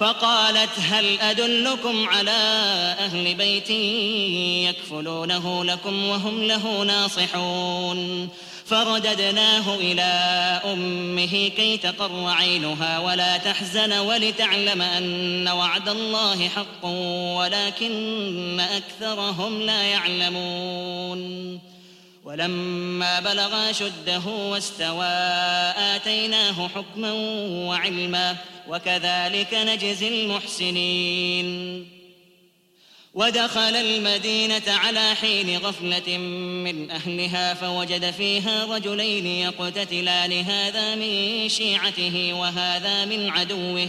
فقالت هل أدلكم على أهل بيت يكفلونه لكم وهم له ناصحون؟ فرددناه إلى أمه كي تقر عينها ولا تحزن ولتعلم أن وعد الله حق ولكن أكثرهم لا يعلمون. ولما بلغ شده واستوى آتيناه حكما وعلما وكذلك نجزي المحسنين. ودخل المدينة على حين غفلة من أهلها فوجد فيها رجلين يقتتلان هذا من شيعته وهذا من عدوه.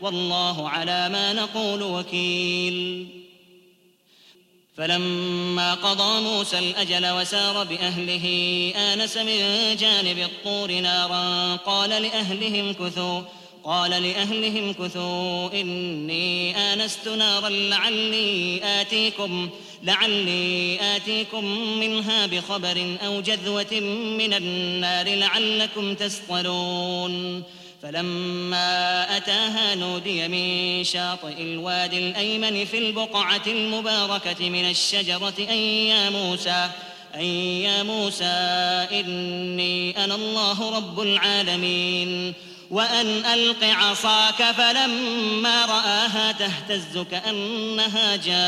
والله على ما نقول وكيل. فلما قضى موسى الأجل وسار بأهله آنس من جانب الطور نارا. قال لأهلهم كثوا قال لأهلهم كثوا إني آنست نارا لعلي آتيكم لعلي آتيكم منها بخبر أو جذوة من النار لعلكم تصطلون فلما أتاها نودي من شاطئ الوادي الأيمن في البقعة المباركة من الشجرة أن يا موسى أن يا موسى إني أنا الله رب العالمين. وأن ألق عصاك فلما رآها تهتز كأنها جان.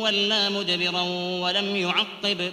ولا مدبرا ولم يعقب.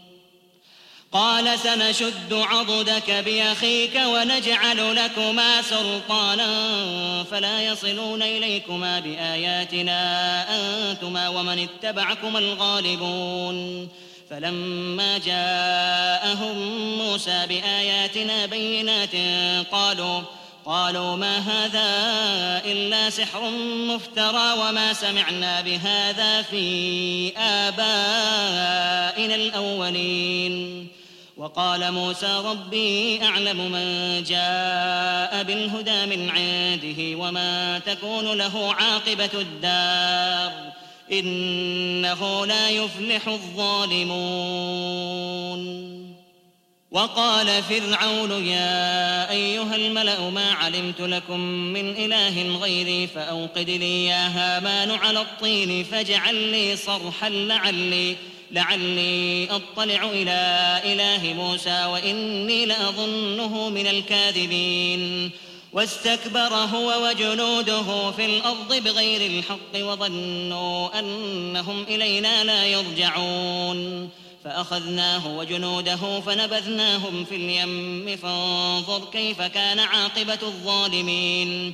قال سنشد عضدك بأخيك ونجعل لكما سلطانا فلا يصلون إليكما بآياتنا أنتما ومن اتبعكما الغالبون. فلما جاءهم موسى بآياتنا بينات قالوا قالوا ما هذا إلا سحر مفترى وما سمعنا بهذا في آبائنا الأولين. وقال موسى ربي أعلم من جاء بالهدى من عنده وما تكون له عاقبة الدار إنه لا يفلح الظالمون. وقال فرعون يا أيها الملأ ما علمت لكم من إله غيري فأوقد لي يا هامان على الطين فاجعل لي صرحا لعلي لعلي أطلع إلى إله موسى وإني لأظنه من الكاذبين. واستكبر هو وجنوده في الأرض بغير الحق وظنوا أنهم إلينا لا يرجعون. فأخذناه وجنوده فنبذناهم في اليم. فانظر كيف كان عاقبة الظالمين.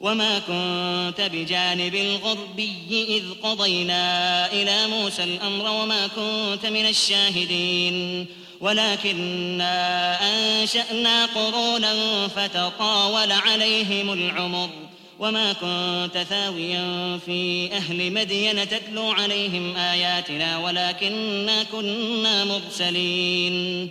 وما كنت بجانب الغربي إذ قضينا إلى موسى الأمر وما كنت من الشاهدين. ولكنا أنشأنا قرونا فتطاول عليهم العمر. وما كنت ثاويا في أهل مدين تتلو عليهم آياتنا ولكنا كنا مرسلين.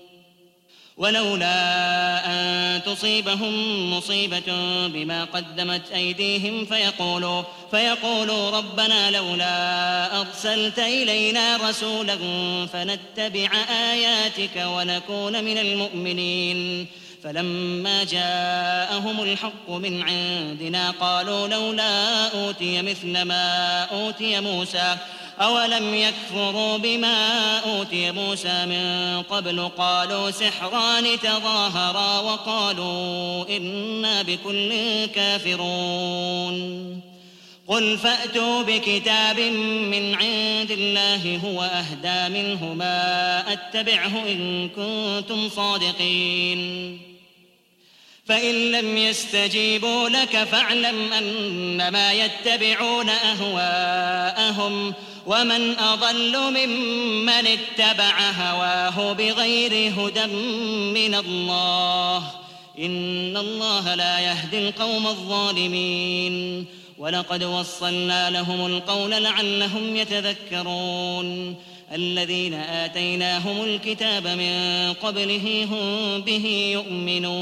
ولولا أن تصيبهم مصيبة بما قدمت أيديهم فيقولوا فيقولوا ربنا لولا أرسلت إلينا رسولا فنتبع آياتك ونكون من المؤمنين. فلما جاءهم الحق من عندنا قالوا لولا أوتي مثل ما أوتي موسى أولم يكفروا بما أوتي موسى من قبل قالوا سحران تظاهرا وقالوا إنا بكل كافرون قل فأتوا بكتاب من عند الله هو أهدى منه ما أتبعه إن كنتم صادقين فإن لم يستجيبوا لك فاعلم أنما يتبعون أهواءهم ومن أضل ممن اتبع هواه بغير هدى من الله. إن الله لا يهدي القوم الظالمين. ولقد وصلنا لهم القول لعلهم يتذكرون. الذين آتيناهم الكتاب من قبله هم به يؤمنون.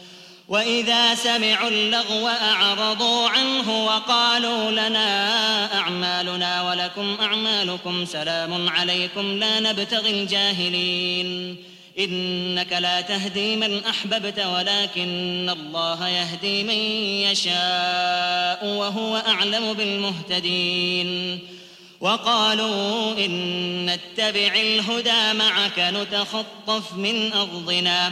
وإذا سمعوا اللغو أعرضوا عنه وقالوا لنا أعمالنا ولكم أعمالكم سلام عليكم لا نبتغي الجاهلين. إنك لا تهدي من أحببت ولكن الله يهدي من يشاء وهو أعلم بالمهتدين. وقالوا إن نتبع الهدى معك نتخطف من أرضنا.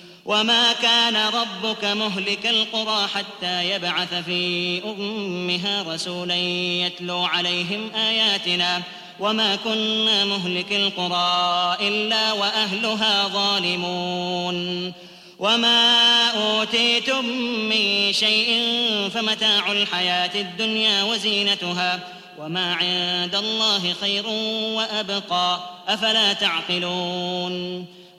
وما كان ربك مهلك القرى حتى يبعث في أمها رسولا يتلو عليهم آياتنا وما كنا مهلك القرى إلا وأهلها ظالمون وما أوتيتم من شيء فمتاع الحياة الدنيا وزينتها وما عند الله خير وأبقى أفلا تعقلون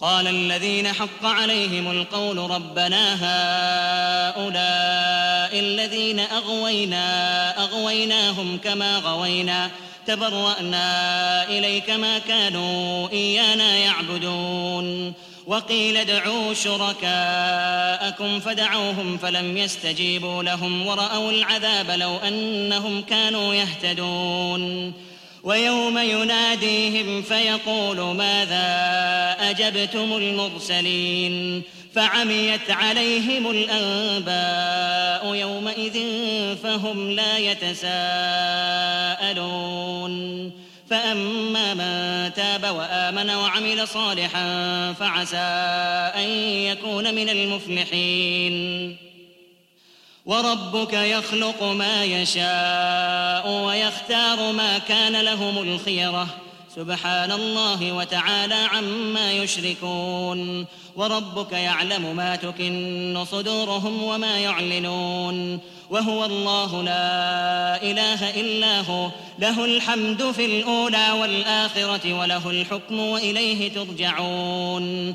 قال الذين حق عليهم القول ربنا هؤلاء الذين أغوينا أغويناهم كما غوينا تبرأنا إليك ما كانوا إيانا يعبدون. وقيل ادعوا شركاءكم فدعوهم فلم يستجيبوا لهم ورأوا العذاب لو أنهم كانوا يهتدون. ويوم يناديهم فيقول ماذا أجبتم المرسلين فعميت عليهم الأنباء يومئذ فهم لا يتساءلون. فأما من تاب وآمن وعمل صالحا فعسى أن يكون من المفلحين. وربك يخلق ما يشاء ويختار ما كان لهم الخيرة. سبحان الله وتعالى عما يشركون. وربك يعلم ما تكن صدورهم وما يعلنون. وهو الله لا إله إلا هو. له الحمد في الأولى والآخرة وله الحكم وإليه ترجعون.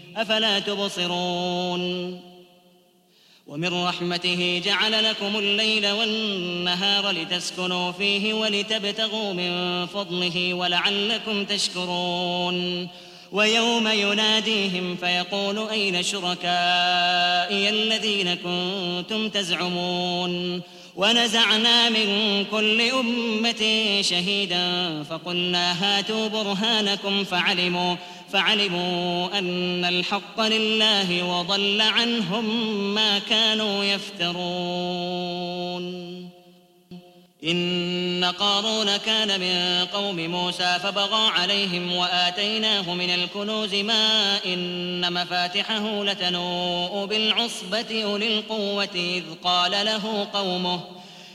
أفلا تبصرون؟ ومن رحمته جعل لكم الليل والنهار لتسكنوا فيه ولتبتغوا من فضله ولعلكم تشكرون. ويوم يناديهم فيقول أين شركائي الذين كنتم تزعمون؟ ونزعنا من كل أمة شهيدا فقلنا هاتوا برهانكم فعلموا فعلموا أن الحق لله وضل عنهم ما كانوا يفترون. إن قارون كان من قوم موسى فبغى عليهم وآتيناه من الكنوز ما إن مفاتحه لتنوء بالعصبة أولي القوة إذ قال له قومه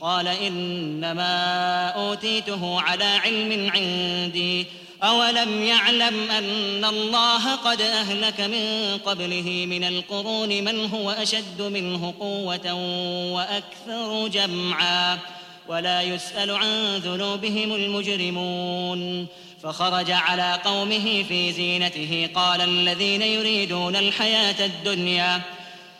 قال إنما أوتيته على علم عندي. أولم يعلم أن الله قد أهلك من قبله من القرون من هو أشد منه قوة وأكثر جمعا. ولا يسأل عن ذنوبهم المجرمون. فخرج على قومه في زينته. قال الذين يريدون الحياة الدنيا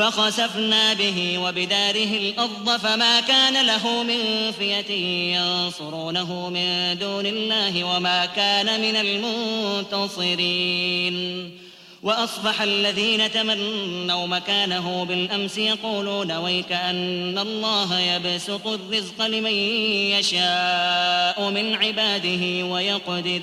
فخسفنا به وبداره الأرض فما كان له من فئة ينصرونه من دون الله وما كان من المنتصرين. وأصبح الذين تمنوا مكانه بالأمس يقولون ويك أن الله يبسط الرزق لمن يشاء من عباده ويقدر.